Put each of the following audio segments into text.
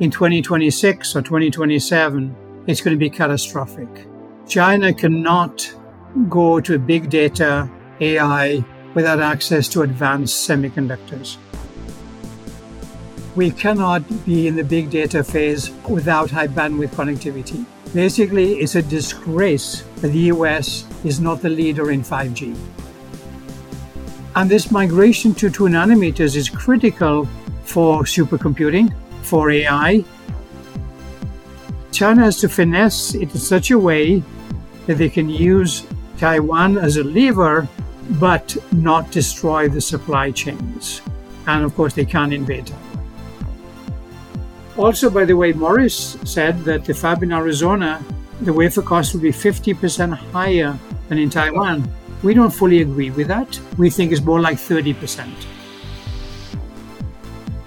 in 2026 or 2027, it's going to be catastrophic. China cannot go to big data, AI, without access to advanced semiconductors. We cannot be in the big data phase without high bandwidth connectivity. Basically, it's a disgrace that the US is not the leader in 5G. And this migration to 2 nanometers is critical for supercomputing, for AI. China has to finesse it in such a way that they can use Taiwan as a lever, but not destroy the supply chains. And of course, they can't invade Taiwan. Also, by the way, Morris said that the fab in Arizona, the wafer cost will be 50% higher than in Taiwan. We don't fully agree with that. We think it's more like 30%.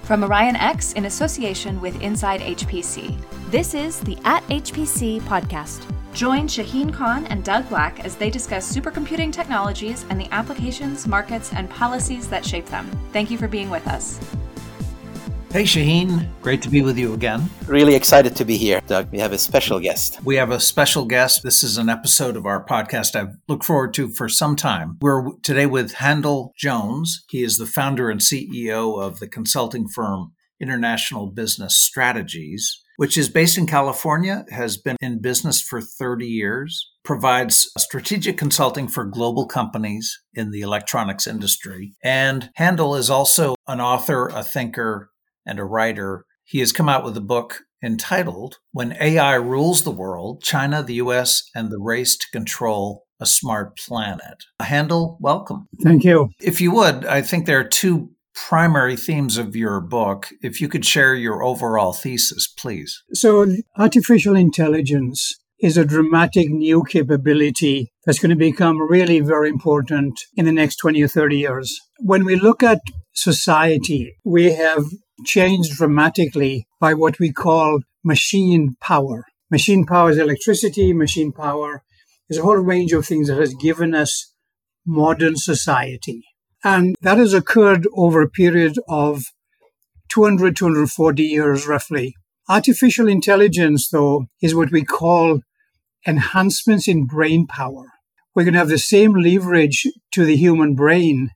From OrionX in association with Inside HPC, this is the At HPC podcast. Join Shaheen Khan and Doug Black as they discuss supercomputing technologies and the applications, markets, and policies that shape them. Thank you for being with us. Hey, Shaheen. Great to be with you again. Really excited to be here, Doug. We have a special guest. We have a special guest. This is an episode of our podcast I've looked forward to for some time. We're today with Handel Jones. He is the founder and CEO of the consulting firm International Business Strategies, which is based in California, has been in business for 30 years, provides strategic consulting for global companies in the electronics industry. And Handel is also an author, a thinker, and a writer. He has come out with a book entitled When AI Rules the World China, the US, and the Race to Control a Smart Planet. Handel, welcome. Thank you. If you would, I think there are two primary themes of your book. If you could share your overall thesis, please. So, artificial intelligence is a dramatic new capability that's going to become really very important in the next 20 or 30 years. When we look at society, we have changed dramatically by what we call machine power. Machine power is electricity, machine power is a whole range of things that has given us modern society. And that has occurred over a period of 200, 240 years roughly. Artificial intelligence, though, is what we call enhancements in brain power. We're going to have the same leverage to the human brain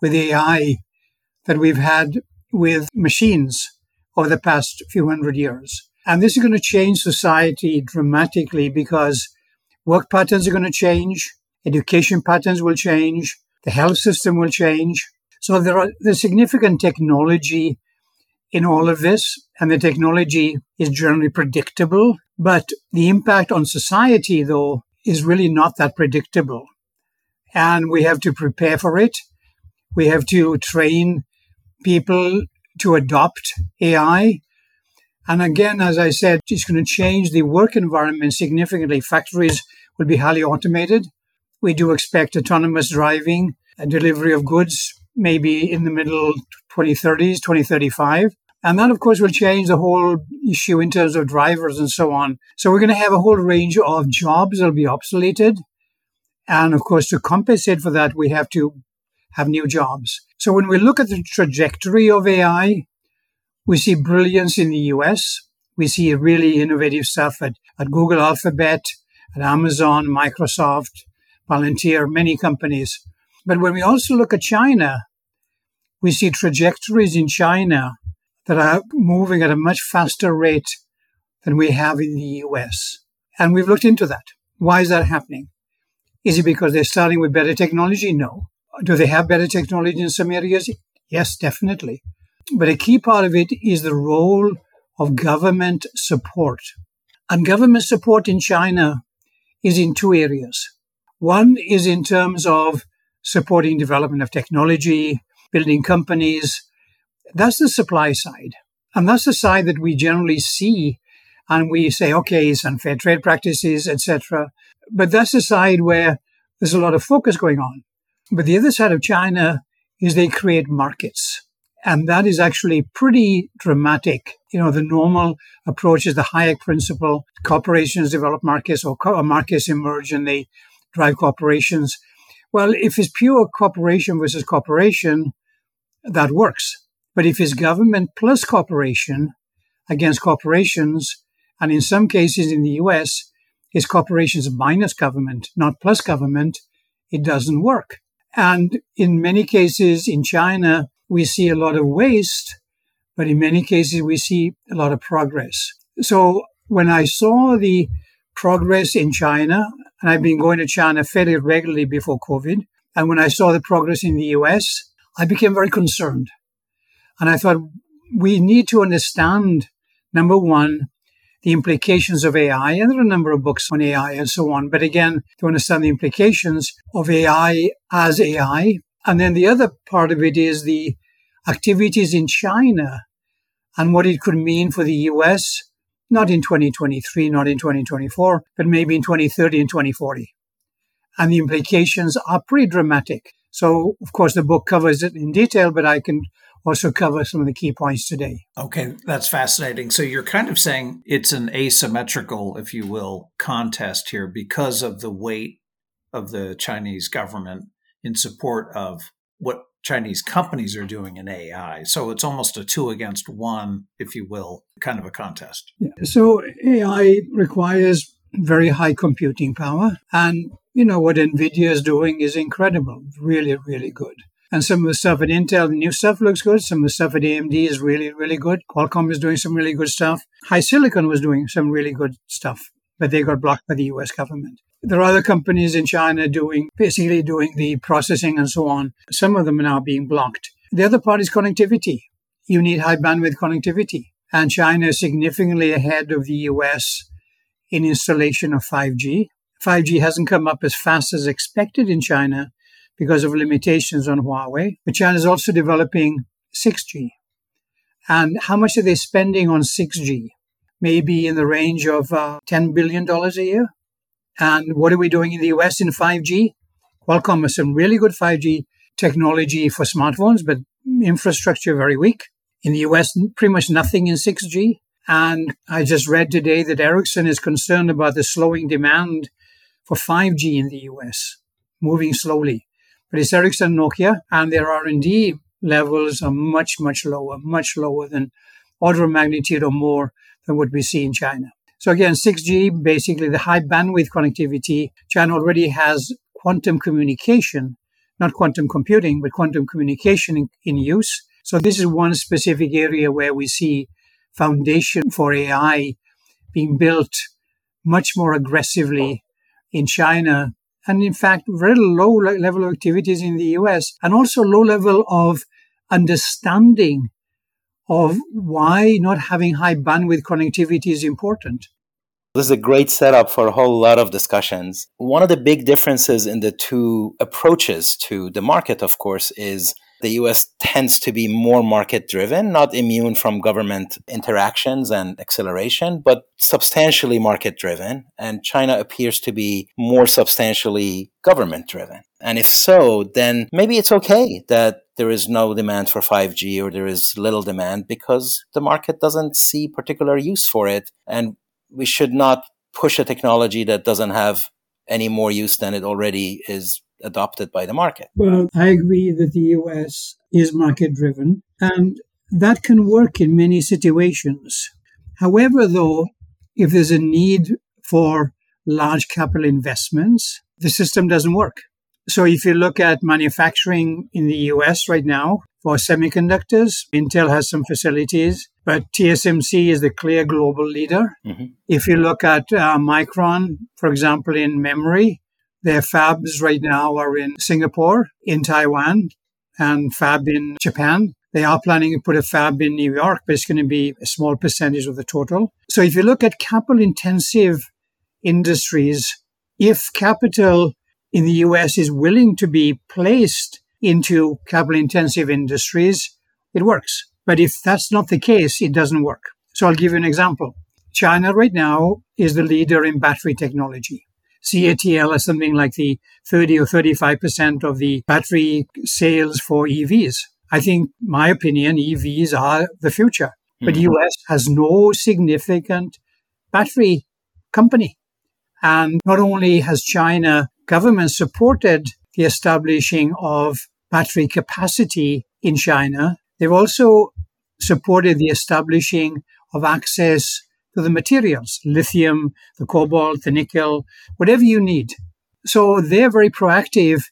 with AI that we've had with machines over the past few hundred years. And this is going to change society dramatically because work patterns are going to change, education patterns will change, the health system will change. So there are there's significant technology in all of this, and the technology is generally predictable. But the impact on society, though, is really not that predictable. And we have to prepare for it. We have to train people to adopt AI. And again, as I said, it's going to change the work environment significantly. Factories will be highly automated. We do expect autonomous driving and delivery of goods maybe in the middle 2030s, 2035. And that, of course, will change the whole issue in terms of drivers and so on. So we're going to have a whole range of jobs that'll be obsoleted. And of course, to compensate for that, we have to have new jobs. So when we look at the trajectory of AI, we see brilliance in the US. We see really innovative stuff at, at Google Alphabet, at Amazon, Microsoft, Palantir, many companies. But when we also look at China, we see trajectories in China that are moving at a much faster rate than we have in the US. And we've looked into that. Why is that happening? Is it because they're starting with better technology? No. Do they have better technology in some areas? Yes, definitely. But a key part of it is the role of government support. And government support in China is in two areas. One is in terms of supporting development of technology, building companies. That's the supply side. And that's the side that we generally see and we say, okay, it's unfair trade practices, etc. But that's the side where there's a lot of focus going on. But the other side of China is they create markets. And that is actually pretty dramatic. You know, the normal approach is the Hayek principle. Corporations develop markets or markets emerge and they drive corporations. Well, if it's pure corporation versus corporation, that works. But if it's government plus corporation, against corporations. And in some cases in the US, is corporations minus government, not plus government. It doesn't work. And in many cases in China, we see a lot of waste, but in many cases we see a lot of progress. So when I saw the progress in China, and I've been going to China fairly regularly before COVID, and when I saw the progress in the US, I became very concerned. And I thought we need to understand, number one, the implications of AI. And there are a number of books on AI and so on. But again, to understand the implications of AI as AI. And then the other part of it is the activities in China and what it could mean for the US, not in 2023, not in 2024, but maybe in 2030 and 2040. And the implications are pretty dramatic. So, of course, the book covers it in detail, but I can also cover some of the key points today. Okay, that's fascinating. So you're kind of saying it's an asymmetrical, if you will, contest here because of the weight of the Chinese government in support of what Chinese companies are doing in AI. So it's almost a two against one, if you will, kind of a contest. Yeah. So AI requires very high computing power. And, you know, what NVIDIA is doing is incredible, really, really good. And some of the stuff at Intel, the new stuff looks good. Some of the stuff at AMD is really, really good. Qualcomm is doing some really good stuff. HiSilicon was doing some really good stuff, but they got blocked by the US government. There are other companies in China doing, basically doing the processing and so on. Some of them are now being blocked. The other part is connectivity. You need high bandwidth connectivity. And China is significantly ahead of the US in installation of 5G. 5G hasn't come up as fast as expected in China, because of limitations on Huawei. But China is also developing 6G. And how much are they spending on 6G? Maybe in the range of uh, $10 billion a year. And what are we doing in the US in 5G? Qualcomm has some really good 5G technology for smartphones, but infrastructure very weak. In the US, pretty much nothing in 6G. And I just read today that Ericsson is concerned about the slowing demand for 5G in the US, moving slowly. But it's Ericsson Nokia, and their R&D levels are much, much lower, much lower than order of magnitude or more than what we see in China. So again, 6G, basically the high bandwidth connectivity. China already has quantum communication, not quantum computing, but quantum communication in, in use. So this is one specific area where we see foundation for AI being built much more aggressively in China and in fact, very low level of activities in the US, and also low level of understanding of why not having high bandwidth connectivity is important. This is a great setup for a whole lot of discussions. One of the big differences in the two approaches to the market, of course, is the US tends to be more market driven, not immune from government interactions and acceleration, but substantially market driven. And China appears to be more substantially government driven. And if so, then maybe it's okay that there is no demand for 5G or there is little demand because the market doesn't see particular use for it. And we should not push a technology that doesn't have any more use than it already is adopted by the market. Well, I agree that the US is market driven, and that can work in many situations. However, though, if there's a need for large capital investments, the system doesn't work. So if you look at manufacturing in the US right now for semiconductors, Intel has some facilities, but TSMC is the clear global leader. Mm-hmm. If you look at uh, Micron, for example, in memory, their fabs right now are in Singapore, in Taiwan, and fab in Japan. They are planning to put a fab in New York, but it's going to be a small percentage of the total. So if you look at capital intensive industries, if capital in the US is willing to be placed into capital intensive industries, it works. But if that's not the case, it doesn't work. So I'll give you an example. China right now is the leader in battery technology. CATL is something like the 30 or 35% of the battery sales for EVs. I think, my opinion, EVs are the future. But mm-hmm. US has no significant battery company. And not only has China government supported the establishing of battery capacity in China, they've also supported the establishing of access the materials, lithium, the cobalt, the nickel, whatever you need. So they're very proactive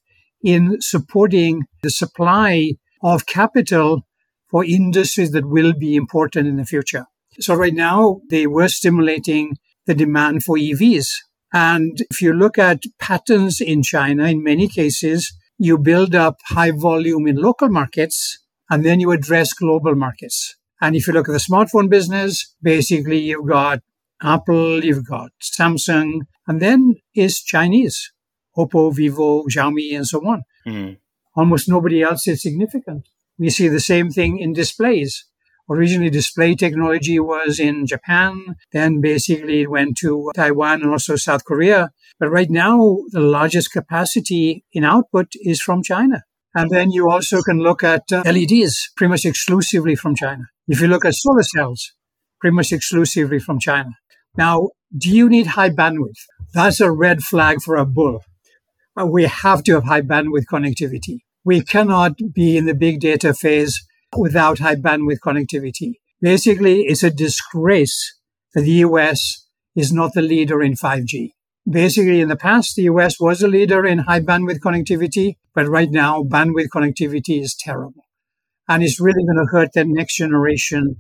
in supporting the supply of capital for industries that will be important in the future. So right now they were stimulating the demand for EVs. And if you look at patterns in China, in many cases, you build up high volume in local markets and then you address global markets. And if you look at the smartphone business, basically you've got Apple, you've got Samsung, and then is Chinese, Oppo, Vivo, Xiaomi, and so on. Mm. Almost nobody else is significant. We see the same thing in displays. Originally, display technology was in Japan. Then basically it went to Taiwan and also South Korea. But right now, the largest capacity in output is from China. And then you also can look at uh, LEDs pretty much exclusively from China. If you look at solar cells, pretty much exclusively from China. Now, do you need high bandwidth? That's a red flag for a bull. We have to have high bandwidth connectivity. We cannot be in the big data phase without high bandwidth connectivity. Basically, it's a disgrace that the US is not the leader in 5G. Basically, in the past, the US was a leader in high bandwidth connectivity, but right now, bandwidth connectivity is terrible. And it's really going to hurt the next generation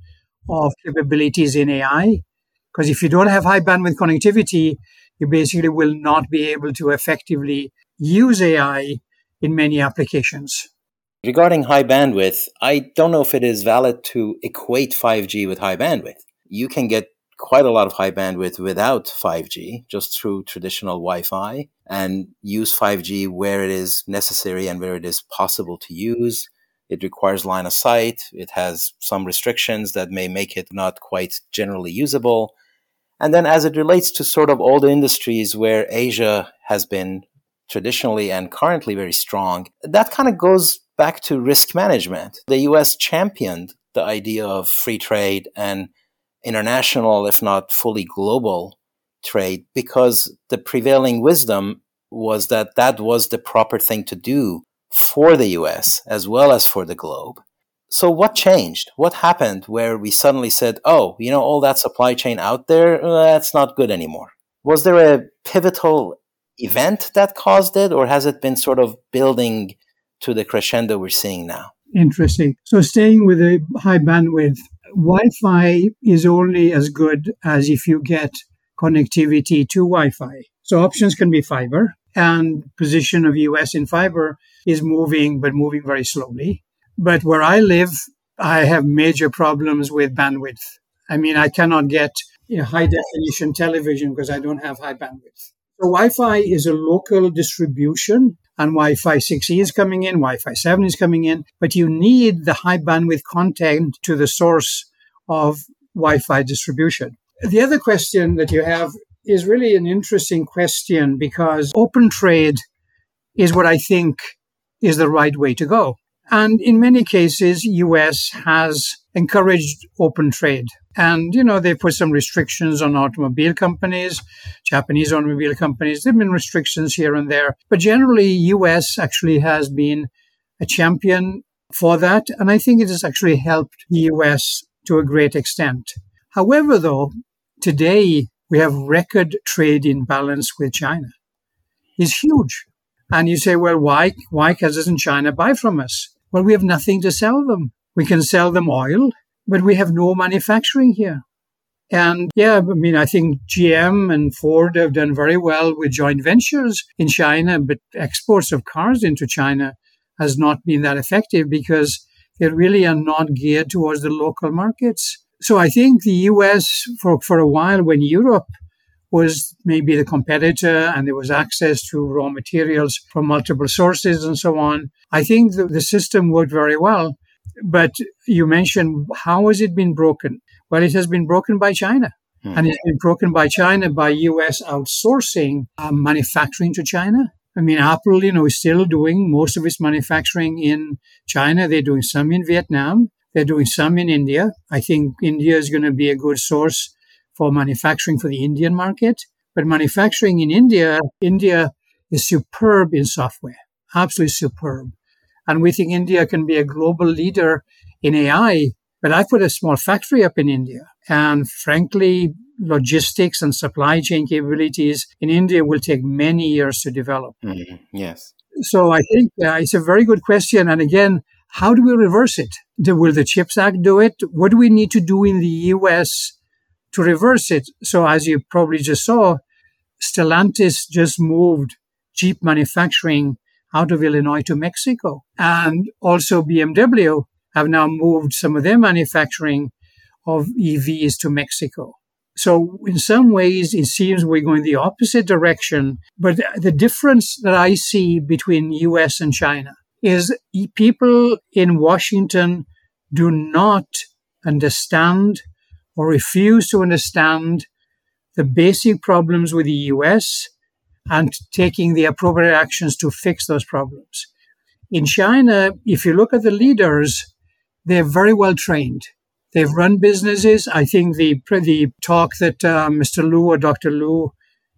of capabilities in AI. Because if you don't have high bandwidth connectivity, you basically will not be able to effectively use AI in many applications. Regarding high bandwidth, I don't know if it is valid to equate 5G with high bandwidth. You can get quite a lot of high bandwidth without 5G, just through traditional Wi Fi, and use 5G where it is necessary and where it is possible to use. It requires line of sight. It has some restrictions that may make it not quite generally usable. And then, as it relates to sort of all the industries where Asia has been traditionally and currently very strong, that kind of goes back to risk management. The US championed the idea of free trade and international, if not fully global trade, because the prevailing wisdom was that that was the proper thing to do for the US as well as for the globe. So, what changed? What happened where we suddenly said, oh, you know, all that supply chain out there, that's not good anymore? Was there a pivotal event that caused it, or has it been sort of building to the crescendo we're seeing now? Interesting. So, staying with the high bandwidth, Wi Fi is only as good as if you get connectivity to Wi Fi. So, options can be fiber, and position of US in fiber is moving, but moving very slowly. But where I live, I have major problems with bandwidth. I mean, I cannot get you know, high definition television because I don't have high bandwidth. So Wi-Fi is a local distribution and Wi-Fi 6E is coming in, Wi-Fi 7 is coming in, but you need the high bandwidth content to the source of Wi-Fi distribution. The other question that you have is really an interesting question because open trade is what I think is the right way to go. And in many cases, US has encouraged open trade. And, you know, they put some restrictions on automobile companies, Japanese automobile companies. There have been restrictions here and there. But generally, US actually has been a champion for that. And I think it has actually helped the US to a great extent. However, though, today we have record trade imbalance with China. It's huge. And you say, well, why, why doesn't China buy from us? Well, we have nothing to sell them. We can sell them oil, but we have no manufacturing here. And yeah, I mean, I think GM and Ford have done very well with joint ventures in China, but exports of cars into China has not been that effective because they really are not geared towards the local markets. So I think the US for, for a while when Europe was maybe the competitor and there was access to raw materials from multiple sources and so on. I think the, the system worked very well. But you mentioned how has it been broken? Well, it has been broken by China. Hmm. And it's been broken by China by US outsourcing uh, manufacturing to China. I mean, Apple, you know, is still doing most of its manufacturing in China. They're doing some in Vietnam. They're doing some in India. I think India is going to be a good source for manufacturing for the Indian market. But manufacturing in India, India is superb in software, absolutely superb. And we think India can be a global leader in AI. But I put a small factory up in India And frankly, logistics and supply chain capabilities in India will take many years to develop. Mm-hmm. Yes. So I think uh, it's a very good question. And again, how do we reverse it? Do, will the CHIPS Act do it? What do we need to do in the US to reverse it? So as you probably just saw, Stellantis just moved Jeep manufacturing out of Illinois to Mexico. And also BMW have now moved some of their manufacturing of EVs to Mexico. So in some ways, it seems we're going the opposite direction. But the difference that I see between US and China is people in Washington do not understand or refuse to understand the basic problems with the US and taking the appropriate actions to fix those problems. In China, if you look at the leaders, they're very well trained. They've run businesses. I think the the talk that uh, Mr. Lu or Dr. Lu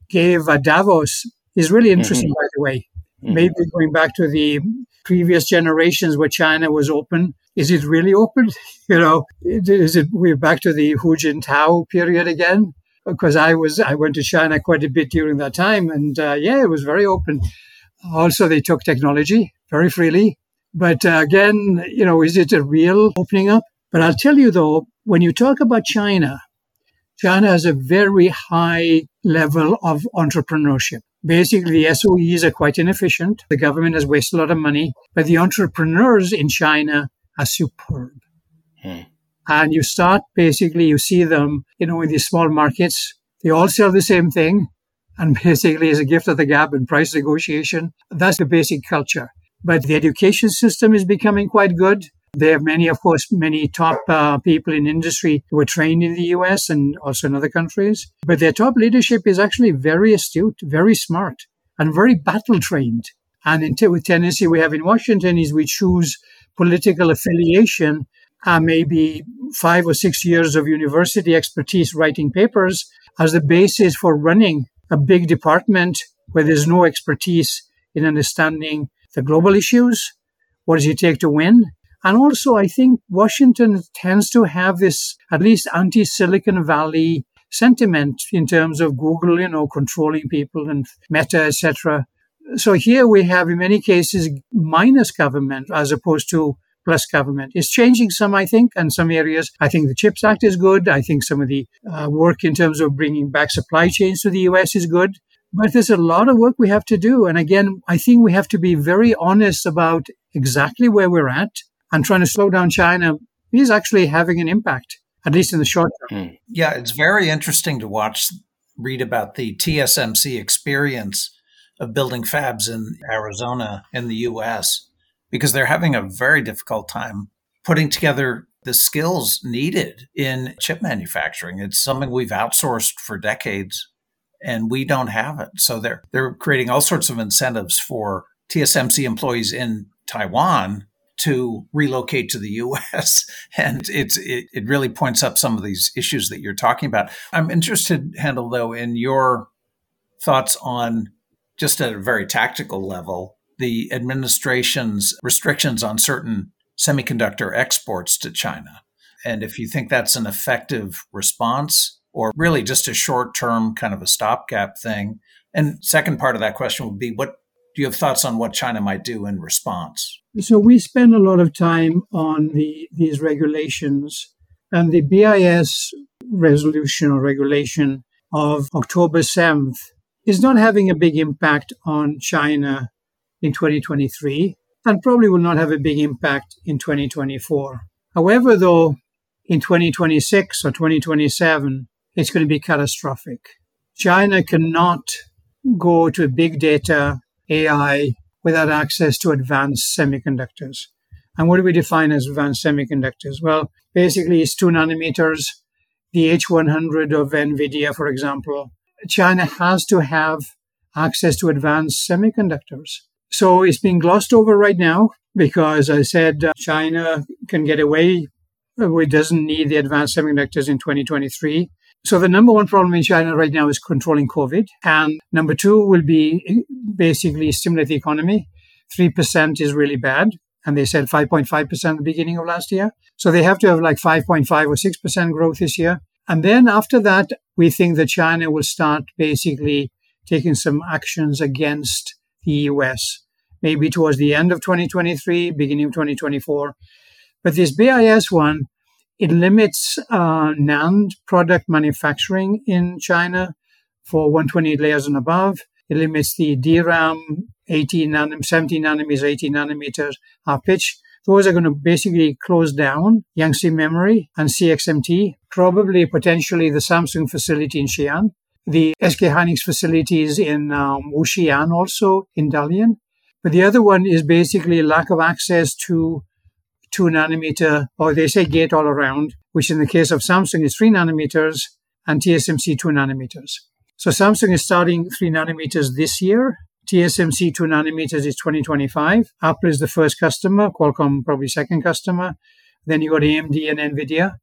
gave at Davos is really interesting, mm-hmm. by the way. Mm-hmm. Maybe going back to the previous generations where China was open, is it really open? You know, is it we're back to the Hu Jintao period again? Because I was I went to China quite a bit during that time, and uh, yeah, it was very open. Also, they took technology very freely. But uh, again, you know, is it a real opening up? But I'll tell you though, when you talk about China, China has a very high level of entrepreneurship. Basically, the SOEs are quite inefficient. The government has wasted a lot of money, but the entrepreneurs in China are superb. Hmm. And you start basically, you see them, you know, in these small markets. They all sell the same thing. And basically, as a gift of the gab in price negotiation, that's the basic culture. But the education system is becoming quite good. There are many, of course, many top uh, people in industry who were trained in the US and also in other countries. But their top leadership is actually very astute, very smart, and very battle trained. And in t- with tendency we have in Washington is we choose political affiliation, uh, maybe five or six years of university expertise writing papers as the basis for running a big department where there's no expertise in understanding the global issues. What does it take to win? And also, I think Washington tends to have this at least anti Silicon Valley sentiment in terms of Google, you know, controlling people and Meta, etc. So here we have, in many cases, minus government as opposed to plus government. It's changing some, I think, and some areas. I think the CHIPS Act is good. I think some of the uh, work in terms of bringing back supply chains to the U.S. is good. But there's a lot of work we have to do. And again, I think we have to be very honest about exactly where we're at and trying to slow down China is actually having an impact, at least in the short term. Hmm. Yeah, it's very interesting to watch, read about the TSMC experience of building fabs in Arizona in the US because they're having a very difficult time putting together the skills needed in chip manufacturing. It's something we've outsourced for decades and we don't have it. So they're they're creating all sorts of incentives for TSMC employees in Taiwan to relocate to the US. And it's, it, it really points up some of these issues that you're talking about. I'm interested, Handel, though, in your thoughts on just at a very tactical level, the administration's restrictions on certain semiconductor exports to China. And if you think that's an effective response or really just a short term kind of a stopgap thing. And second part of that question would be what do you have thoughts on what China might do in response? So we spend a lot of time on the these regulations, and the BIS resolution or regulation of October 7th is not having a big impact on China in 2023 and probably will not have a big impact in 2024. However, though, in 2026 or 2027, it's going to be catastrophic. China cannot go to big data AI without access to advanced semiconductors. And what do we define as advanced semiconductors? Well, basically, it's two nanometers. The H100 of NVIDIA, for example, China has to have access to advanced semiconductors. So it's being glossed over right now because I said uh, China can get away. It doesn't need the advanced semiconductors in 2023. So the number one problem in China right now is controlling COVID. And number two will be basically stimulate the economy. 3% is really bad. And they said 5.5% at the beginning of last year. So they have to have like 5.5 or 6% growth this year. And then after that, we think that China will start basically taking some actions against the US, maybe towards the end of 2023, beginning of 2024. But this BIS one, it limits uh, NAND product manufacturing in China for 128 layers and above. It limits the DRAM 18 nanometers, 17 nanometers, 18 nanometers half pitch. Those are going to basically close down Yangtze Memory and CXMT, probably potentially the Samsung facility in Xi'an, the SK Hynix facilities in um, Wuxian also in Dalian. But the other one is basically lack of access to two nanometer, or they say gate all around, which in the case of Samsung is three nanometers and TSMC two nanometers. So Samsung is starting three nanometers this year. TSMC two nanometers is 2025. Apple is the first customer, Qualcomm probably second customer. Then you got AMD and NVIDIA.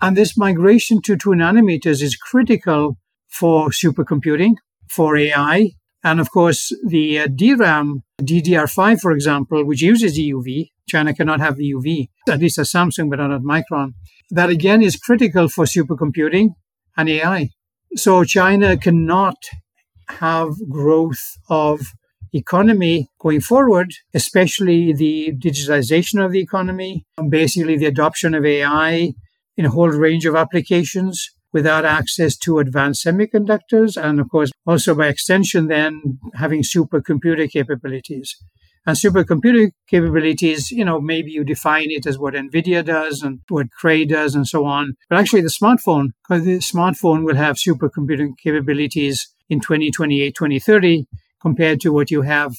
And this migration to two nanometers is critical for supercomputing, for AI. And of course, the uh, DRAM, DDR5, for example, which uses EUV, China cannot have EUV, at least at Samsung, but not at Micron. That again is critical for supercomputing and AI. So China cannot have growth of economy going forward, especially the digitization of the economy, basically the adoption of AI in a whole range of applications without access to advanced semiconductors. And of course, also by extension, then having supercomputer capabilities. And supercomputer capabilities, you know, maybe you define it as what NVIDIA does and what Cray does and so on. But actually the smartphone, because the smartphone will have supercomputing capabilities in 2028, 2030 compared to what you have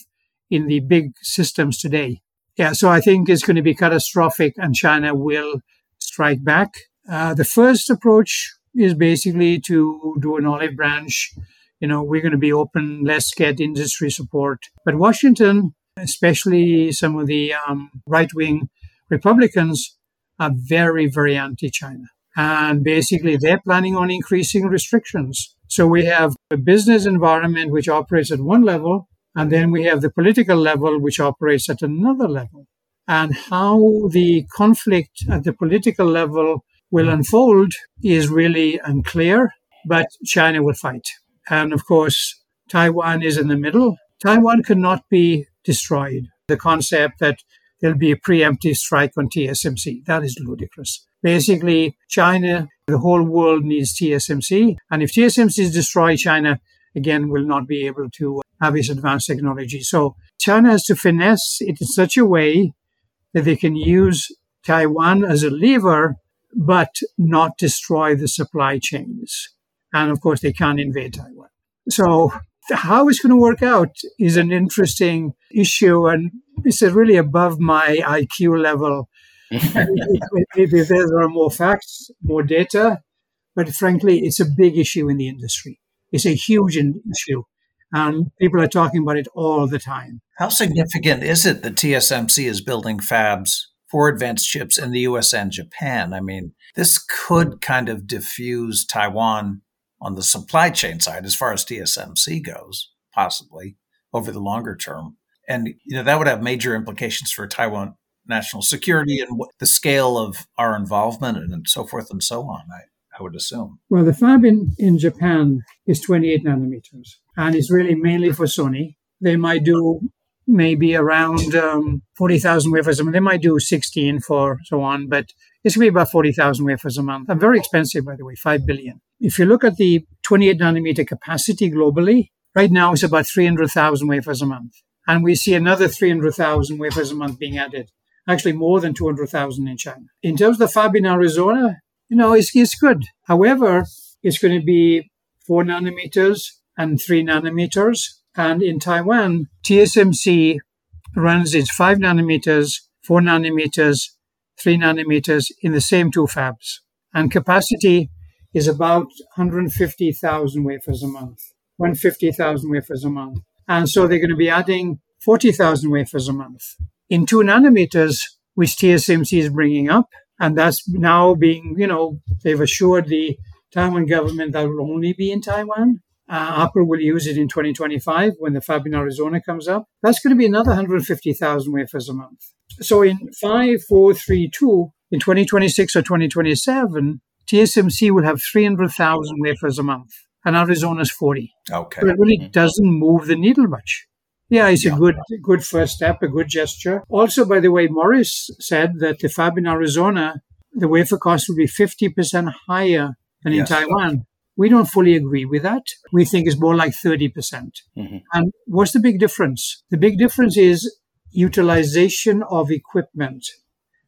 in the big systems today. Yeah, so I think it's going to be catastrophic and China will strike back. Uh, the first approach is basically to do an olive branch. You know, we're going to be open, let's get industry support. But Washington especially some of the um, right wing Republicans, are very, very anti China. And basically, they're planning on increasing restrictions. So we have a business environment which operates at one level, and then we have the political level which operates at another level. And how the conflict at the political level will unfold is really unclear, but China will fight. And of course, Taiwan is in the middle. Taiwan cannot be destroyed. The concept that there'll be a preemptive strike on TSMC, that is ludicrous. Basically, China, the whole world needs TSMC. And if TSMC is destroyed, China, again, will not be able to uh, have its advanced technology. So China has to finesse it in such a way that they can use Taiwan as a lever, but not destroy the supply chains. And of course, they can't invade Taiwan. So how it's going to work out is an interesting issue, and it's really above my IQ level. Maybe there are more facts, more data, but frankly, it's a big issue in the industry. It's a huge issue, and people are talking about it all the time. How significant is it that TSMC is building fabs for advanced chips in the US and Japan? I mean, this could kind of diffuse Taiwan on the supply chain side as far as TSMC goes, possibly over the longer term. And you know that would have major implications for Taiwan national security and what, the scale of our involvement and so forth and so on. I, I would assume. Well, the fab in, in Japan is 28 nanometers, and it's really mainly for Sony. They might do maybe around um, 40,000 wafers a month. They might do 16 for so on, but it's going to be about 40,000 wafers a month. And very expensive, by the way, 5 billion. If you look at the 28 nanometer capacity globally, right now it's about 300,000 wafers a month. And we see another 300,000 wafers a month being added. Actually, more than 200,000 in China. In terms of the fab in Arizona, you know, it's, it's good. However, it's going to be 4 nanometers and 3 nanometers. And in Taiwan, TSMC runs its 5 nanometers, 4 nanometers, 3 nanometers in the same two fabs. And capacity is about 150,000 wafers a month, 150,000 wafers a month. And so they're going to be adding 40,000 wafers a month. In two nanometers, which TSMC is bringing up, and that's now being, you know, they've assured the Taiwan government that will only be in Taiwan. Uh, Apple will use it in 2025 when the fab in Arizona comes up. That's going to be another 150,000 wafers a month. So in 5432, in 2026 or 2027, TSMC will have 300,000 wafers a month, and Arizona's 40. Okay. So it really doesn't move the needle much. Yeah, it's Yeah. a good, good first step, a good gesture. Also, by the way, Morris said that the fab in Arizona, the wafer cost will be 50% higher than Yes. in Taiwan. We don't fully agree with that. We think it's more like 30%. Mhm. And what's the big difference? The big difference is utilization of equipment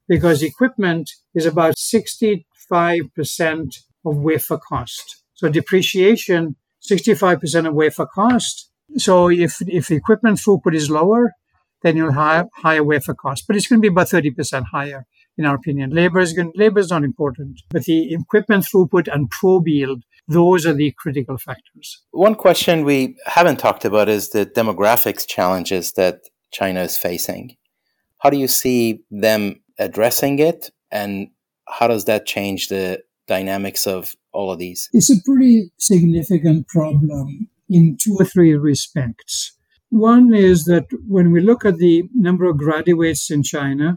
because equipment is about 65% of wafer cost. So depreciation, 65% of wafer cost. So if, if equipment throughput is lower, then you'll have higher wafer cost, but it's going to be about 30% higher in our opinion. Labor is going, labor is not important, but the equipment throughput and probe yield, those are the critical factors. One question we haven't talked about is the demographics challenges that China is facing. How do you see them addressing it, and how does that change the dynamics of all of these? It's a pretty significant problem in two or three respects. One is that when we look at the number of graduates in China,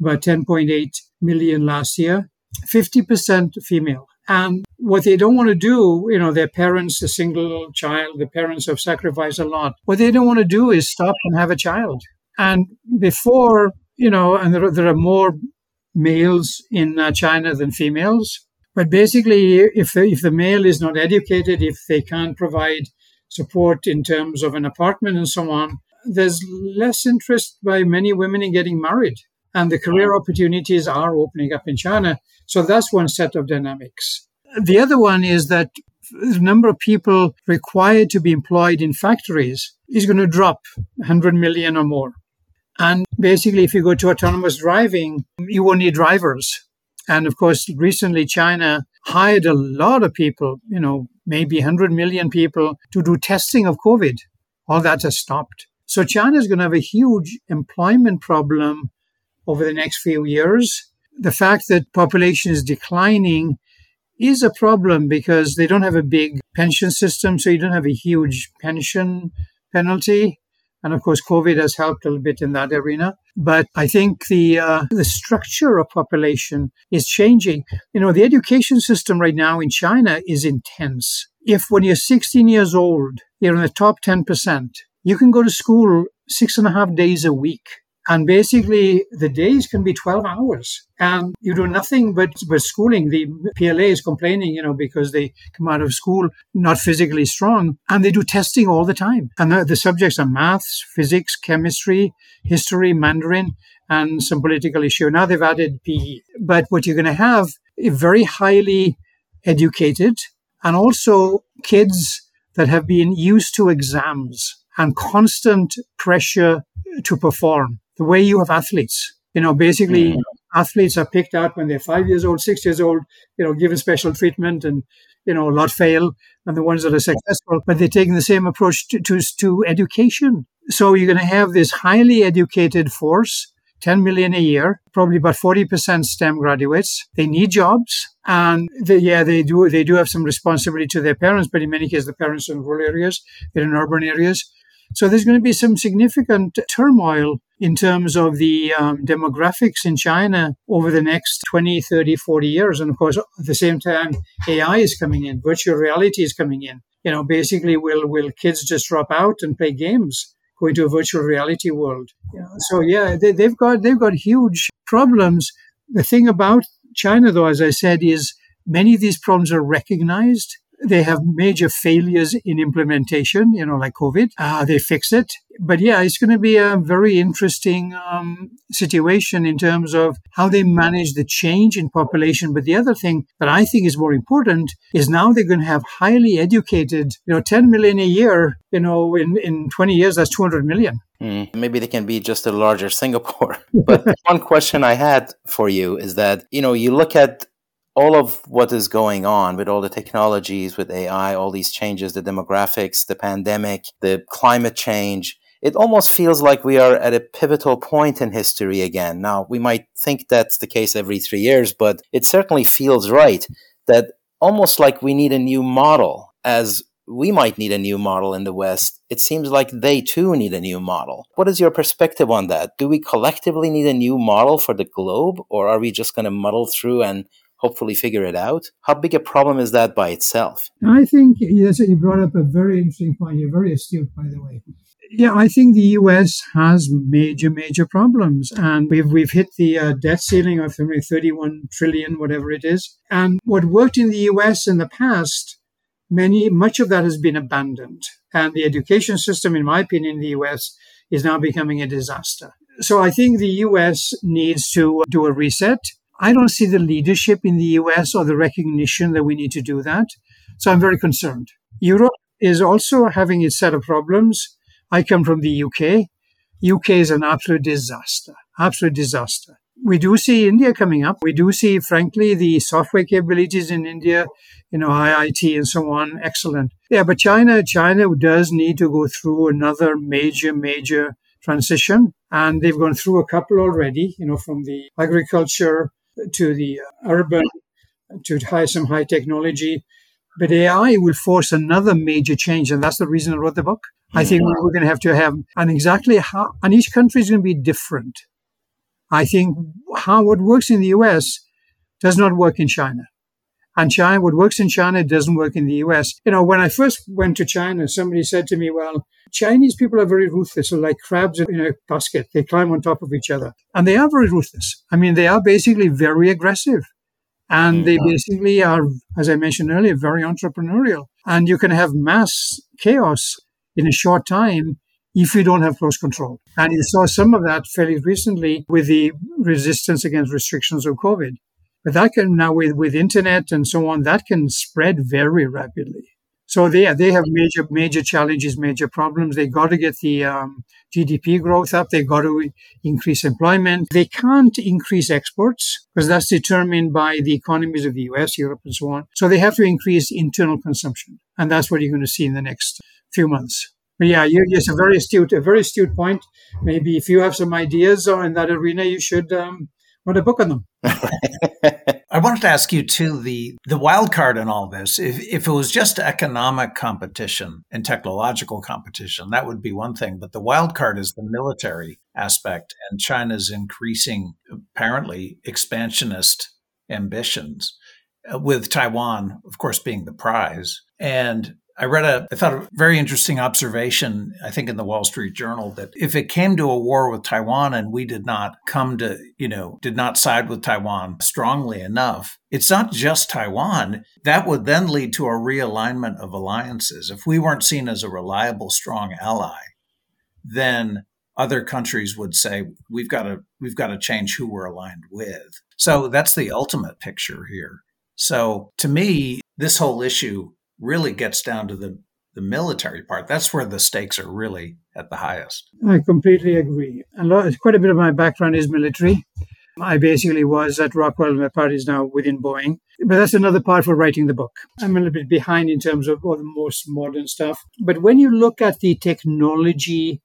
about 10.8 million last year, 50% female. And what they don't want to do, you know, their parents, a single child, the parents have sacrificed a lot. What they don't want to do is stop and have a child. And before, you know, and there, are- there are more males in uh, China than females. But basically, if the, if the male is not educated, if they can't provide support in terms of an apartment and so on, there's less interest by many women in getting married. And the career opportunities are opening up in China. So that's one set of dynamics. The other one is that the number of people required to be employed in factories is going to drop 100 million or more. And basically, if you go to autonomous driving, you won't need drivers. And of course, recently China hired a lot of people, you know, maybe 100 million people to do testing of COVID. All that has stopped. So China is going to have a huge employment problem over the next few years. The fact that population is declining is a problem because they don't have a big pension system, so you don't have a huge pension penalty. And of course, COVID has helped a little bit in that arena. But I think the uh, the structure of population is changing. You know, the education system right now in China is intense. If when you're 16 years old, you're in the top 10%, you can go to school six and a half days a week. And basically, the days can be 12 hours and you do nothing but, but schooling. The PLA is complaining, you know, because they come out of school not physically strong and they do testing all the time. And the, the subjects are maths, physics, chemistry, history, Mandarin, and some political issue. Now they've added PE. But what you're going to have a very highly educated and also kids that have been used to exams and constant pressure to perform the way you have athletes. You know, basically, athletes are picked out when they're five years old, six years old, you know, given special treatment and, you know, a lot fail and the ones that are successful, but they're taking the same approach to, to, to education. So you're going to have this highly educated force, 10 million a year, probably about 40% STEM graduates. They need jobs. And they, yeah, they do, they do have some responsibility to their parents, but in many cases, the parents are in rural areas, they're in urban areas. So there's going to be some significant turmoil in terms of the um, demographics in China over the next 20, 30, 40 years. And of course, at the same time, AI is coming in, virtual reality is coming in. You know, basically, will will kids just drop out and play games, go into a virtual reality world? So yeah, they, they've got they've got huge problems. The thing about China, though, as I said, is many of these problems are recognized. They have major failures in implementation, you know, like COVID. Uh, they fix it. But yeah, it's going to be a very interesting um, situation in terms of how they manage the change in population. But the other thing that I think is more important is now they're going to have highly educated, you know, 10 million a year, you know, in, in 20 years, that's 200 million. Mm, maybe they can be just a larger Singapore. But one question I had for you is that, you know, you look at all of what is going on with all the technologies, with AI, all these changes, the demographics, the pandemic, the climate change, it almost feels like we are at a pivotal point in history again. Now, we might think that's the case every three years, but it certainly feels right that almost like we need a new model as we might need a new model in the West. It seems like they too need a new model. What is your perspective on that? Do we collectively need a new model for the globe, or are we just going to muddle through and hopefully figure it out. How big a problem is that by itself? I think yes, you brought up a very interesting point. You're very astute, by the way. Yeah, I think the U.S. has major, major problems, and we've we've hit the uh, debt ceiling of 31 trillion, whatever it is. And what worked in the U.S. in the past, many much of that has been abandoned, and the education system, in my opinion, in the U.S. is now becoming a disaster. So I think the U.S. needs to do a reset. I don't see the leadership in the US or the recognition that we need to do that. So I'm very concerned. Europe is also having its set of problems. I come from the UK. UK is an absolute disaster, absolute disaster. We do see India coming up. We do see, frankly, the software capabilities in India, you know, IIT and so on, excellent. Yeah, but China, China does need to go through another major, major transition. And they've gone through a couple already, you know, from the agriculture to the urban, to high, some high technology. But AI will force another major change. And that's the reason I wrote the book. I think we're going to have to have, and exactly how, and each country is going to be different. I think how what works in the US does not work in China. And China, what works in China doesn't work in the US. You know, when I first went to China, somebody said to me, well, Chinese people are very ruthless, so like crabs in a basket. They climb on top of each other. And they are very ruthless. I mean, they are basically very aggressive. And they mm-hmm. basically are, as I mentioned earlier, very entrepreneurial. And you can have mass chaos in a short time if you don't have close control. And you saw some of that fairly recently with the resistance against restrictions of COVID. But that can now with, with internet and so on, that can spread very rapidly. So they they have major major challenges, major problems. They got to get the um, GDP growth up. They got to increase employment. They can't increase exports because that's determined by the economies of the U.S., Europe, and so on. So they have to increase internal consumption, and that's what you're going to see in the next few months. But yeah, you're just a very astute, a very astute point. Maybe if you have some ideas in that arena, you should um, write a book on them. I wanted to ask you too the the wild card in all this. If if it was just economic competition and technological competition, that would be one thing. But the wild card is the military aspect and China's increasing, apparently expansionist ambitions, uh, with Taiwan, of course, being the prize. And I read a, I thought a very interesting observation, I think in the Wall Street Journal, that if it came to a war with Taiwan and we did not come to, you know, did not side with Taiwan strongly enough, it's not just Taiwan. That would then lead to a realignment of alliances. If we weren't seen as a reliable, strong ally, then other countries would say we've got to we've got to change who we're aligned with. So that's the ultimate picture here. So to me, this whole issue really gets down to the the military part. That's where the stakes are really at the highest. I completely agree. A lot, quite a bit of my background is military. I basically was at Rockwell, my part is now within Boeing. But that's another part for writing the book. I'm a little bit behind in terms of all the most modern stuff. But when you look at the technology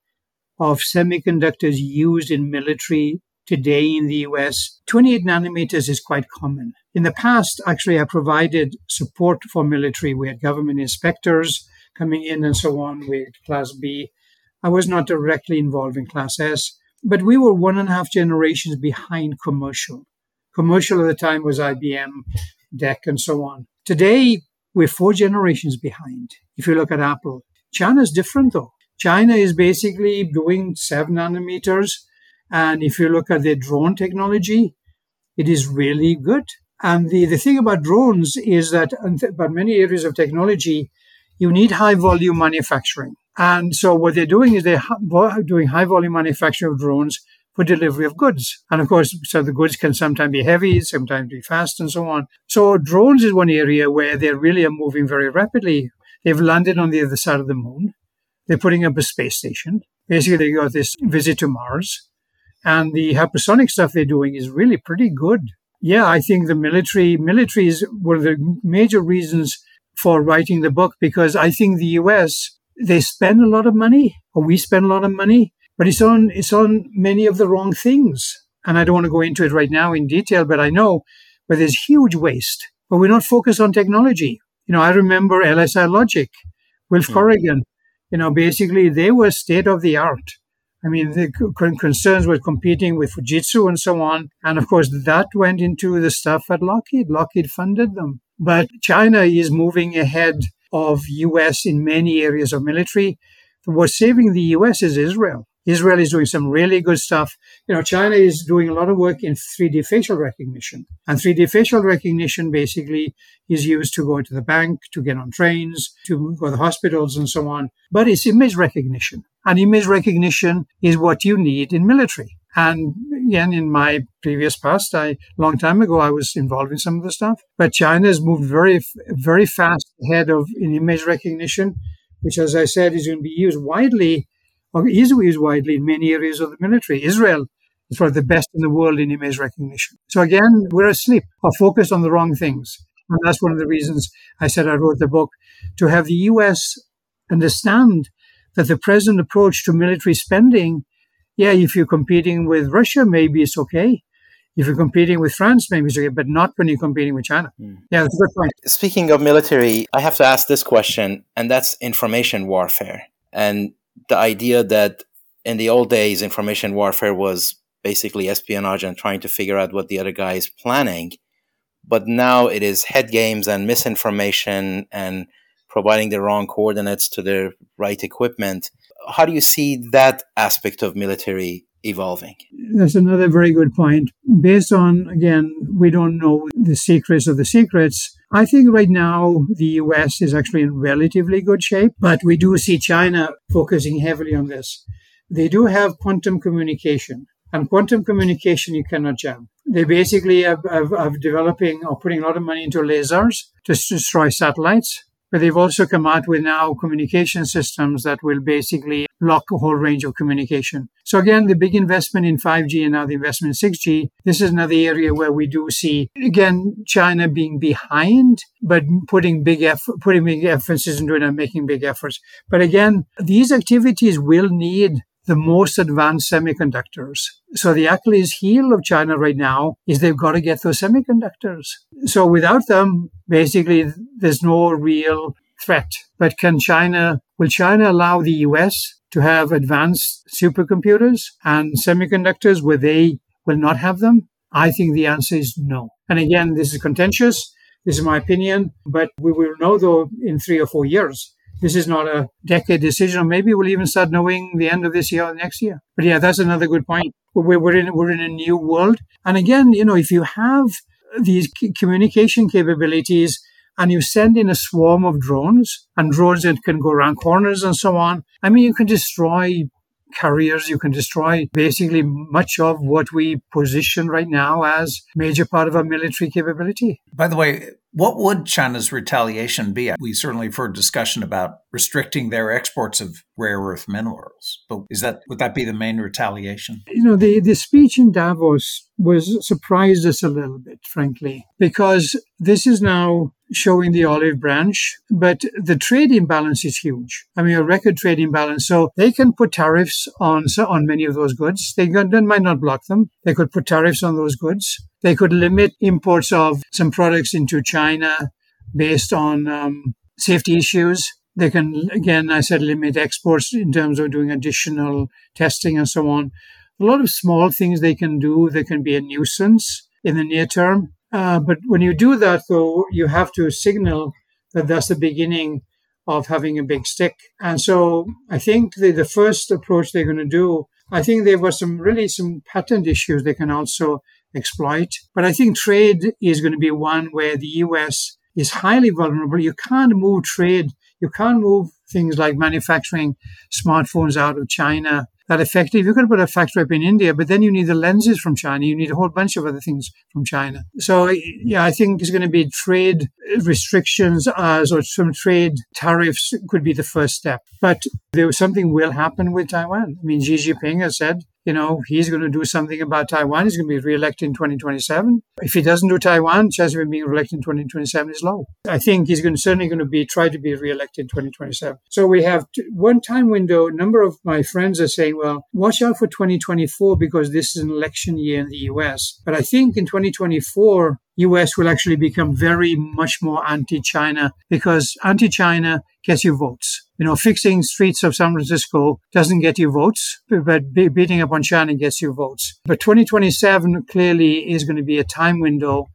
of semiconductors used in military today in the US, 28 nanometers is quite common. In the past, actually, I provided support for military. We had government inspectors coming in and so on. with Class B. I was not directly involved in Class S, but we were one and a half generations behind commercial. Commercial at the time was IBM, DEC, and so on. Today, we're four generations behind. If you look at Apple, China is different though. China is basically doing seven nanometers and if you look at the drone technology, it is really good. And the, the thing about drones is that, but many areas of technology, you need high volume manufacturing. And so what they're doing is they're doing high volume manufacturing of drones for delivery of goods. And of course, so the goods can sometimes be heavy, sometimes be fast, and so on. So drones is one area where they really are moving very rapidly. They've landed on the other side of the moon. They're putting up a space station. Basically, they got this visit to Mars. And the hypersonic stuff they're doing is really pretty good. Yeah, I think the military one of the major reasons for writing the book because I think the US they spend a lot of money, or we spend a lot of money, but it's on it's on many of the wrong things. And I don't want to go into it right now in detail, but I know where there's huge waste, but we're not focused on technology. You know, I remember LSI Logic, Wilf mm. Corrigan, you know, basically they were state of the art I mean, the concerns with competing with Fujitsu and so on. And of course, that went into the stuff at Lockheed. Lockheed funded them. But China is moving ahead of US in many areas of military. What's saving the US is Israel. Israel is doing some really good stuff. You know, China is doing a lot of work in 3D facial recognition. And 3D facial recognition basically is used to go to the bank, to get on trains, to go to hospitals and so on. But it's image recognition. And image recognition is what you need in military. And again, in my previous past, I long time ago, I was involved in some of the stuff. But China has moved very, very fast ahead of in image recognition, which, as I said, is going to be used widely is used widely in many areas of the military. Israel is probably the best in the world in image recognition. So again, we're asleep or focused on the wrong things. And that's one of the reasons I said I wrote the book to have the US understand that the present approach to military spending, yeah, if you're competing with Russia, maybe it's okay. If you're competing with France, maybe it's okay, but not when you're competing with China. Mm. Yeah, that's a good point. Speaking of military, I have to ask this question, and that's information warfare. And the idea that in the old days, information warfare was basically espionage and trying to figure out what the other guy is planning. But now it is head games and misinformation and providing the wrong coordinates to the right equipment. How do you see that aspect of military evolving? That's another very good point. Based on, again, we don't know the secrets of the secrets. I think right now the US is actually in relatively good shape, but we do see China focusing heavily on this. They do have quantum communication, and quantum communication you cannot jam. They basically are, are, are developing or putting a lot of money into lasers to destroy satellites but they've also come out with now communication systems that will basically lock a whole range of communication. So again, the big investment in 5G and now the investment in 6G, this is another area where we do see, again, China being behind, but putting big effort, putting big emphasis into it and making big efforts. But again, these activities will need the most advanced semiconductors. So the Achilles heel of China right now is they've got to get those semiconductors. So without them, basically, there's no real threat. But can China, will China allow the US to have advanced supercomputers and semiconductors where they will not have them? I think the answer is no. And again, this is contentious. This is my opinion, but we will know though in three or four years this is not a decade decision, or maybe we'll even start knowing the end of this year or next year. But yeah, that's another good point. We're, we're in we're in a new world, and again, you know, if you have these communication capabilities and you send in a swarm of drones and drones that can go around corners and so on, I mean, you can destroy carriers. You can destroy basically much of what we position right now as major part of our military capability. By the way, what would China's retaliation be? We certainly have heard discussion about restricting their exports of rare earth minerals, but is that would that be the main retaliation? You know, the, the speech in Davos was surprised us a little bit, frankly, because this is now showing the olive branch, but the trade imbalance is huge. I mean, a record trade imbalance. So they can put tariffs on on many of those goods. They, they might not block them. They could put tariffs on those goods. They could limit imports of some products into China based on um, safety issues. They can, again, I said, limit exports in terms of doing additional testing and so on. A lot of small things they can do. They can be a nuisance in the near term. Uh, but when you do that, though, you have to signal that that's the beginning of having a big stick. And so I think the, the first approach they're going to do, I think there were some really some patent issues they can also exploit. But I think trade is going to be one where the US is highly vulnerable. You can't move trade. You can't move things like manufacturing smartphones out of China that effective. You could put a factory up in India, but then you need the lenses from China. You need a whole bunch of other things from China. So yeah, I think there's going to be trade restrictions uh, as or some trade tariffs could be the first step. But there was something will happen with Taiwan. I mean, Xi Jinping has said, you know, he's going to do something about Taiwan. He's going to be reelected in 2027. If he doesn't do Taiwan, chance of him being reelected in 2027 is low. I think he's going to, certainly going to be try to be reelected in 2027. So we have one time window. A number of my friends are saying, well, watch out for 2024 because this is an election year in the US. But I think in 2024, US will actually become very much more anti-China because anti-China gets you votes. You know, fixing streets of San Francisco doesn't get you votes, but beating up on China gets you votes. But 2027 clearly is going to be a time window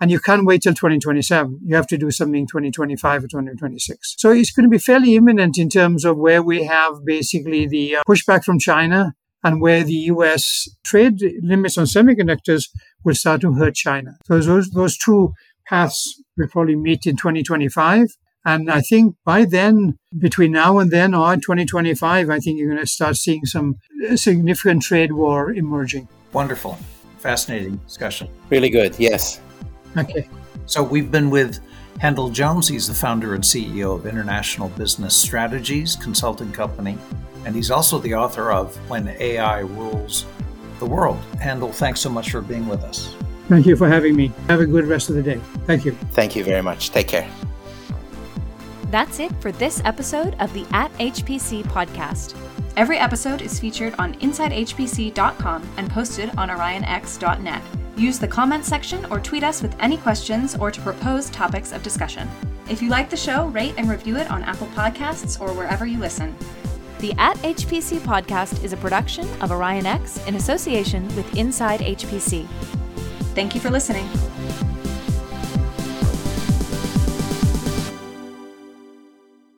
and you can't wait till 2027. You have to do something in 2025 or 2026. So it's going to be fairly imminent in terms of where we have basically the uh, pushback from China and where the US trade limits on semiconductors will start to hurt China. So those, those two paths will probably meet in 2025. And I think by then, between now and then or 2025, I think you're going to start seeing some uh, significant trade war emerging. Wonderful. Fascinating discussion. Really good. Yes. Okay. So we've been with Handel Jones. He's the founder and CEO of International Business Strategies Consulting Company, and he's also the author of When AI Rules the World. Handel, thanks so much for being with us. Thank you for having me. Have a good rest of the day. Thank you. Thank you very much. Take care. That's it for this episode of the At HPC podcast. Every episode is featured on InsideHPC.com and posted on OrionX.net. Use the comment section or tweet us with any questions or to propose topics of discussion. If you like the show, rate and review it on Apple Podcasts or wherever you listen. The At HPC podcast is a production of OrionX in association with Inside HPC. Thank you for listening.